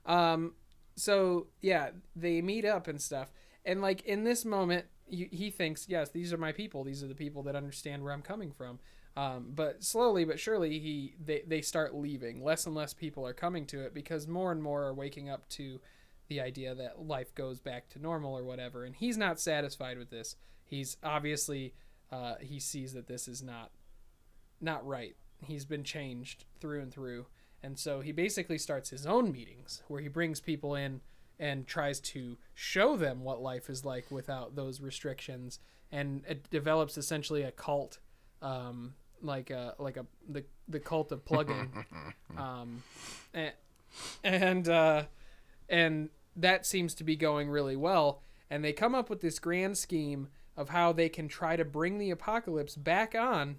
Um, so yeah, they meet up and stuff, and like in this moment, he, he thinks, yes, these are my people. These are the people that understand where I'm coming from. Um, but slowly but surely, he they, they start leaving. Less and less people are coming to it because more and more are waking up to the idea that life goes back to normal or whatever. And he's not satisfied with this. He's obviously uh, he sees that this is not not right. He's been changed through and through. And so he basically starts his own meetings where he brings people in and tries to show them what life is like without those restrictions. And it develops essentially a cult um, like a like a the, the cult of plugging. Um, and and, uh, and that seems to be going really well. And they come up with this grand scheme of how they can try to bring the apocalypse back on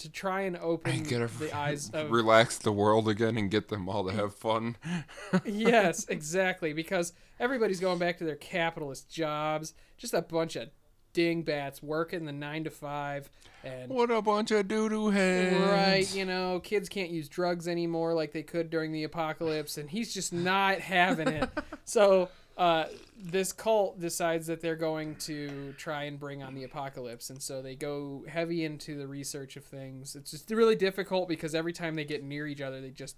to try and open Get a, the eyes of relax the world again and get them all to have fun. yes, exactly. Because everybody's going back to their capitalist jobs. Just a bunch of dingbats working the nine to five, and What a bunch of doo doo heads. right, you know, kids can't use drugs anymore like they could during the apocalypse, and he's just not having it. so. Uh, this cult decides that they're going to try and bring on the apocalypse, and so they go heavy into the research of things. It's just really difficult because every time they get near each other, they just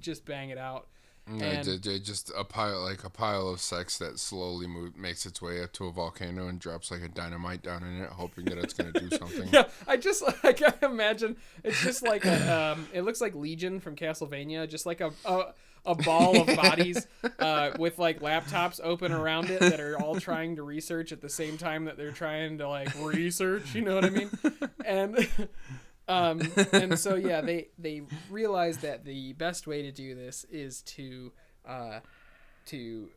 just bang it out. Yeah, And- just a pile like a pile of sex that slowly move, makes its way up to a volcano and drops like a dynamite down in it, hoping that it's gonna do something. Yeah, I just like I imagine it's just like a, um, it looks like Legion from Castlevania, just like a a, a ball of bodies uh, with like laptops open around it that are all trying to research at the same time that they're trying to like research. You know what I mean? And um, and so yeah, they they realize that the best way to do this is to uh, to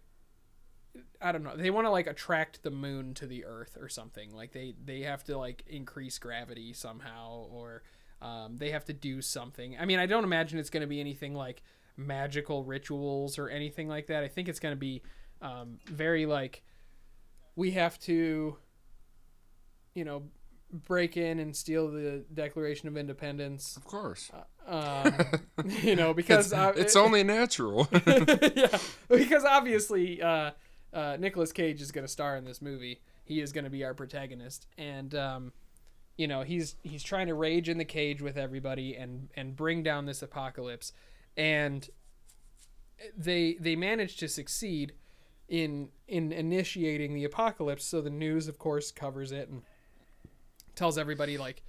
I don't know. They want to like attract the moon to the earth or something. Like they they have to like increase gravity somehow or um, they have to do something. I mean, I don't imagine it's going to be anything like magical rituals or anything like that. I think it's going to be um, very like we have to, you know, break in and steal the Declaration of Independence. Of course. Um, you know, because It's, uh, it's only natural. yeah, because obviously uh, uh, Nicolas Cage is going to star in this movie. He is going to be our protagonist, and um, you know he's he's trying to rage in the cage with everybody and and bring down this apocalypse, and they they manage to succeed in in initiating the apocalypse. So the news, of course, covers it and tells everybody like,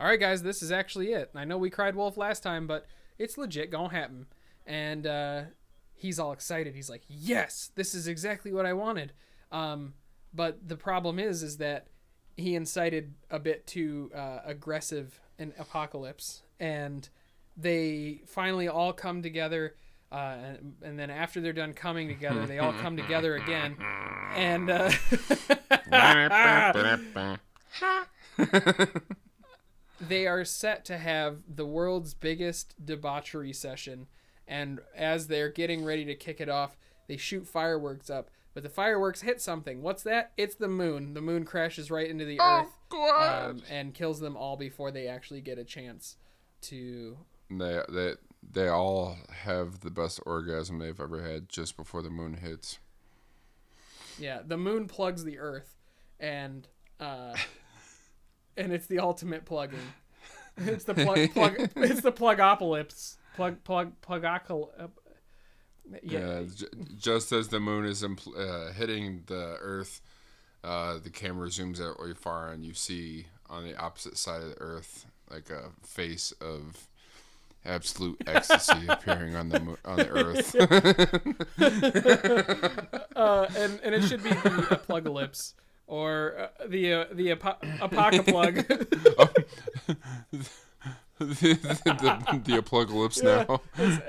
"All right, guys, this is actually it. I know we cried wolf last time, but it's legit gonna happen." And uh, he's all excited. He's like, "Yes, this is exactly what I wanted." Um, but the problem is, is that he incited a bit too uh, aggressive an apocalypse, and they finally all come together. Uh, and, and then after they're done coming together, they all come together again, and uh, they are set to have the world's biggest debauchery session. And as they're getting ready to kick it off, they shoot fireworks up. But the fireworks hit something. What's that? It's the moon. The moon crashes right into the earth um, and kills them all before they actually get a chance to. They they they all have the best orgasm they've ever had just before the moon hits. Yeah, the moon plugs the earth, and uh, and it's the ultimate plugging. It's the plug. plug it's the plugopolis. Plug plug plugocol. Uh, Yeah, j- just as the moon is impl- uh, hitting the Earth, uh, the camera zooms out really far, and you see on the opposite side of the Earth like a face of absolute ecstasy appearing on the on the Earth. uh, and and it should be the apocalypse or uh, the uh, the apo- apocaplug. the, the, the apocalypse now.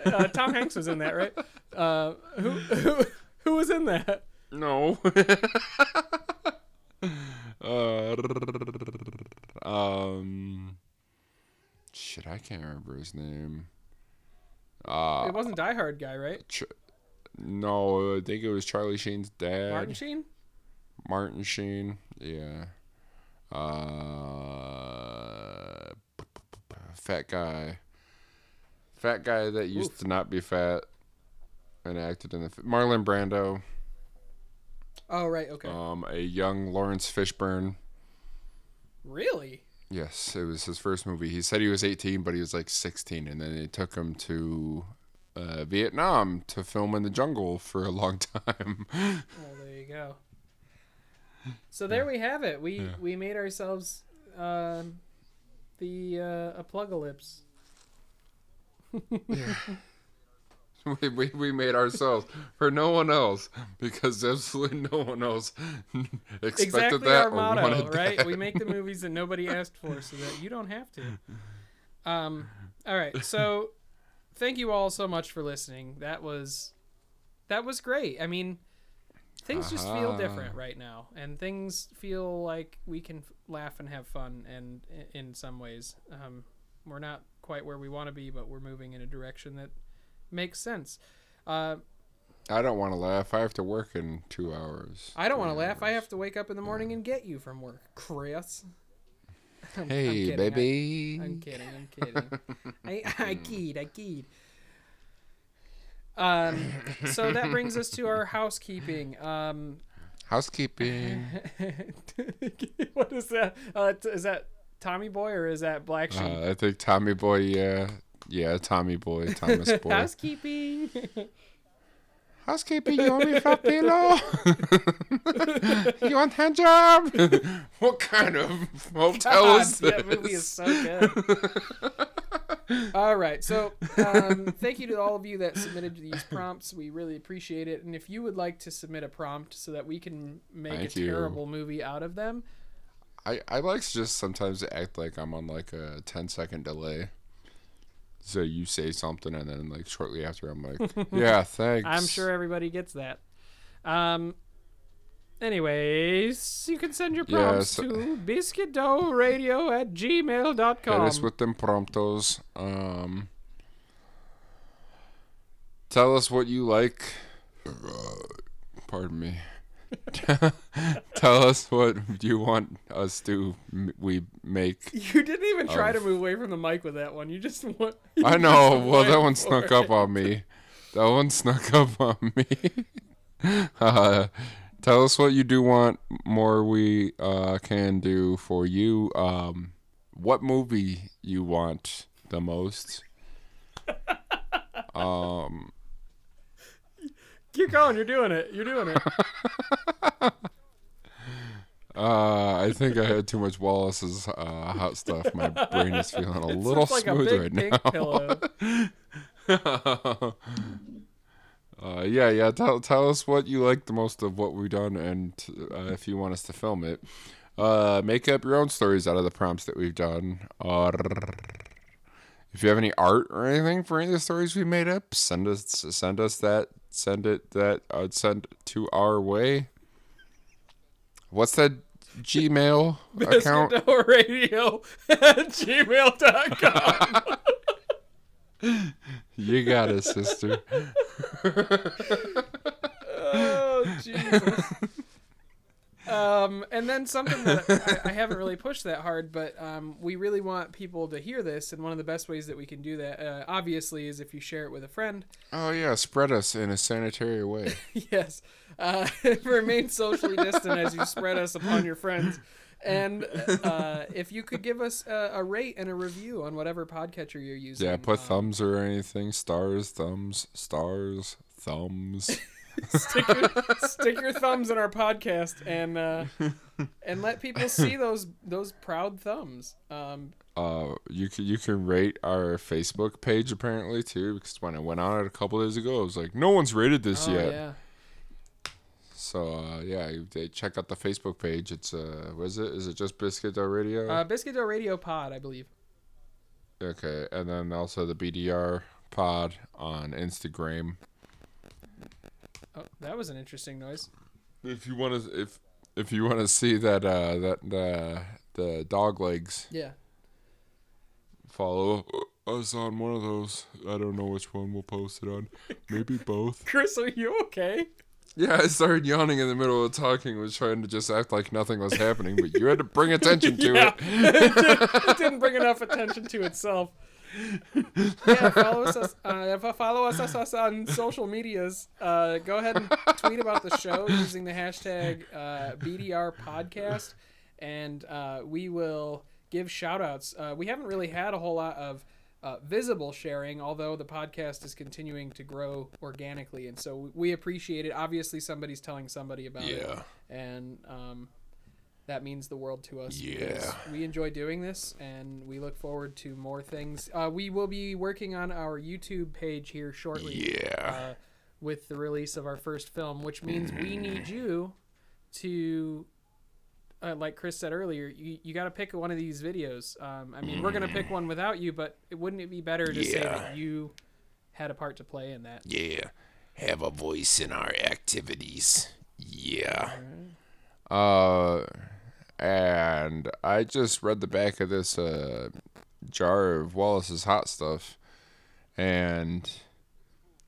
uh, Tom Hanks was in that, right? Uh, who, who who was in that? No. uh, um. Shit, I can't remember his name. Uh, It wasn't Die Hard guy, right? Ch- no, I think it was Charlie Sheen's dad. Martin Sheen. Martin Sheen. Yeah. Uh, fat guy. Fat guy that used Oof. to not be fat and acted in the Marlon Brando. Oh right, okay. Um, a young Laurence Fishburne. really? Yes, it was his first movie. He said he was 18, but he was like 16, and then they took him to uh, Vietnam to film in the jungle for a long time. Well, there you go. So there we have it. We Yeah. we made ourselves um, the uh, apocalypse. we, we, we made ourselves for no one else because absolutely no one else expected exactly that our motto, right? that. We make the movies that nobody asked for, so that you don't have to. Um. All right. So, thank you all so much for listening. That was, that was great. I mean, things just feel Uh-huh. different right now, and things feel like we can laugh and have fun. And in some ways, um, we're not quite where we want to be, but we're moving in a direction that makes sense. Uh, I don't want to laugh. I have to work in two hours. I don't want to laugh. I have to wake up in the morning and get you from work, Chris. I'm- I'm Hey. I- baby. I'm kidding. I'm kidding. I I keyed. I keyed. Um, so that brings us to our housekeeping. Um, Housekeeping. what is that? Uh, t- is that Tommy Boy or is that Black Sheep? Uh, I think Tommy Boy, yeah. Yeah, Tommy Boy, Thomas Boy. housekeeping. Housekeeping, you want me for pillow? you want hand job? what kind of hotel God, is this? that movie is so good. all right, so um, thank you to all of you that submitted these prompts. We really appreciate it. And if you would like to submit a prompt so that we can make Thank a you. terrible movie out of them, I, I like to just sometimes act like I'm on like a 10 second delay. So you say something and then like shortly after I'm like, yeah, thanks. I'm sure everybody gets that. Um. Anyways, you can send your prompts Yes. to biscuitdoughradio at gmail.com. Hit us with them promptos. Um, tell us what you like. Pardon me. Tell us what you want us to m- we make. You didn't even try to move away from the mic with that one. You just want. I know. Well, that one snuck it. up on me. That one snuck up on me. uh, tell us what you do want more. We uh, can do for you. Um, what movie you want the most? Um, Keep going. You're doing it. You're doing it. uh, I think I had too much Wallace's uh, hot stuff. My brain is feeling a It little like smooth a big right now. uh, yeah, yeah. Tell tell us what you like the most of what we've done, and uh, if you want us to film it, uh, make up your own stories out of the prompts that we've done. If you have any art or anything for any of the stories we made up, send us send us that. Send it that. I'd send to our way. What's that Gmail account? Radio at gmail.com. You got it, sister. oh, Jesus. Um, and then something that I, I haven't really pushed that hard, but um, we really want people to hear this, and one of the best ways that we can do that, uh, obviously, is if you share it with a friend. Oh yeah, spread us in a sanitary way. yes, uh, remain socially distant as you spread us upon your friends. And uh, if you could give us a, a rate and a review on whatever podcatcher you're using. Yeah, put um, thumbs or anything. Stars, thumbs, stars, thumbs. stick your, stick your thumbs in our podcast and uh, and let people see those those proud thumbs. Um, Uh, you can you can rate our Facebook page apparently too because when I went on it a couple days ago, I was like, no one's rated this oh, yet. yeah. So uh, yeah, you- they check out the Facebook page. It's uh, what is it? Is it just Biscuit Radio? Uh, Biscuit Radio Pod, I believe. okay, and then also the BDR Pod on Instagram. Oh, that was an interesting noise. If you want to, if if you want to see that uh that the the dog legs Yeah. follow us on one of those. I don't know which one we'll post it on. Maybe both. Chris, are you okay? Yeah, I started yawning in the middle of talking, was trying to just act like nothing was happening, but you had to bring attention to yeah. it. it, did, it didn't bring enough attention to itself. Yeah, follow us. Uh, follow us, us, us on social medias. Uh, go ahead and tweet about the show using the hashtag uh, BDR Podcast, and uh, we will give shout outs. Uh, we haven't really had a whole lot of uh, visible sharing, although the podcast is continuing to grow organically, and so we appreciate it. Obviously, somebody's telling somebody about it, Yeah. and um, that means the world to us. Yeah. we enjoy doing this, and we look forward to more things. Uh, we will be working on our YouTube page here shortly Yeah. uh, with the release of our first film, which means we need you to, uh, like Chris said earlier, you, you got to pick one of these videos. Um, I mean, we're gonna pick one without you, but it, wouldn't it be better to say that you had a part to play in that? Yeah. Have a voice in our activities. Yeah. Uh, and I just read the back of this uh, jar of Wallace's hot stuff, and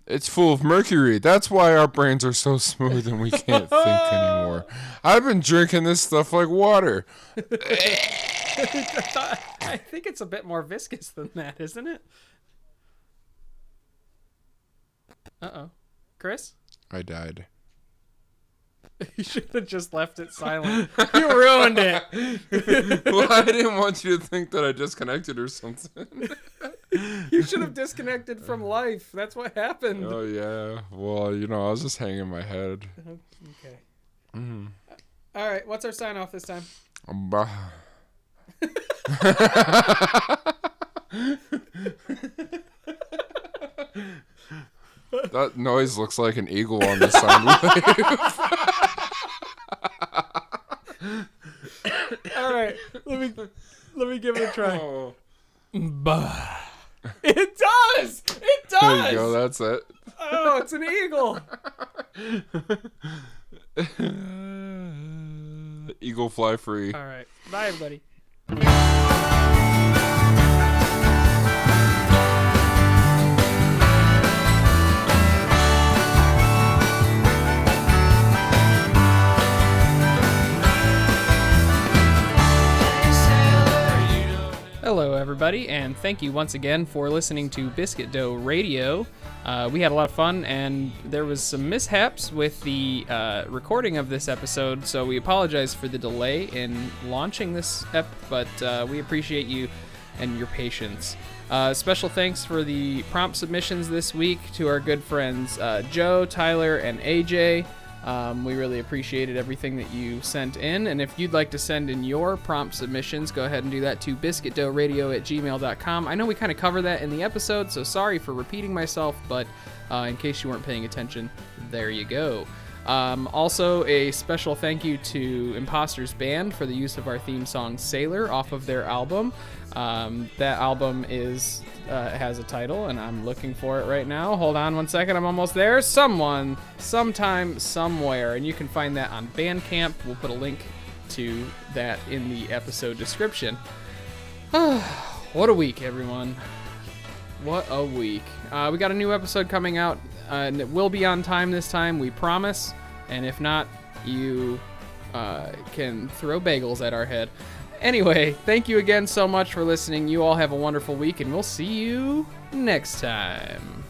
it's full of mercury. That's why our brains are so smooth and we can't think anymore. I've been drinking this stuff like water. I think it's a bit more viscous than that, isn't it? Uh oh, Chris. I died. You should have just left it silent. You ruined it. well, I didn't want you to think that I disconnected or something. You should have disconnected from life. That's what happened. Oh yeah. Well, you know, I was just hanging my head. Okay. Mm-hmm. All right. What's our sign off this time? Bah. that noise looks like an eagle on the sound wave. All right. Let me let me give it a try. Oh. Bah. It does. It does. There does. you go. That's it. Oh, it's an eagle. Eagle fly free. All right. Bye, everybody. Everybody, and thank you once again for listening to Biscuit Dough Radio. Uh, we had a lot of fun, and there was some mishaps with the uh, recording of this episode, so we apologize for the delay in launching this ep, but uh, we appreciate you and your patience. Uh, special thanks for the prompt submissions this week to our good friends uh, Joe, Tyler, and AJ. Um, we really appreciated everything that you sent in. And if you'd like to send in your prompt submissions, go ahead and do that to biscuitdoughradio at gmail.com. I know we kind of cover that in the episode, so sorry for repeating myself, but uh, in case you weren't paying attention, there you go. Um, also, a special thank you to Imposters Band for the use of our theme song "Sailor" off of their album. Um, that album is uh, has a title, and I'm looking for it right now. Hold on one second, I'm almost there. Someone, sometime, somewhere, and you can find that on Bandcamp. We'll put a link to that in the episode description. what a week, everyone! What a week. Uh, we got a new episode coming out, uh, and it will be on time this time, we promise. And if not, you uh, can throw bagels at our head. Anyway, thank you again so much for listening. You all have a wonderful week, and we'll see you next time.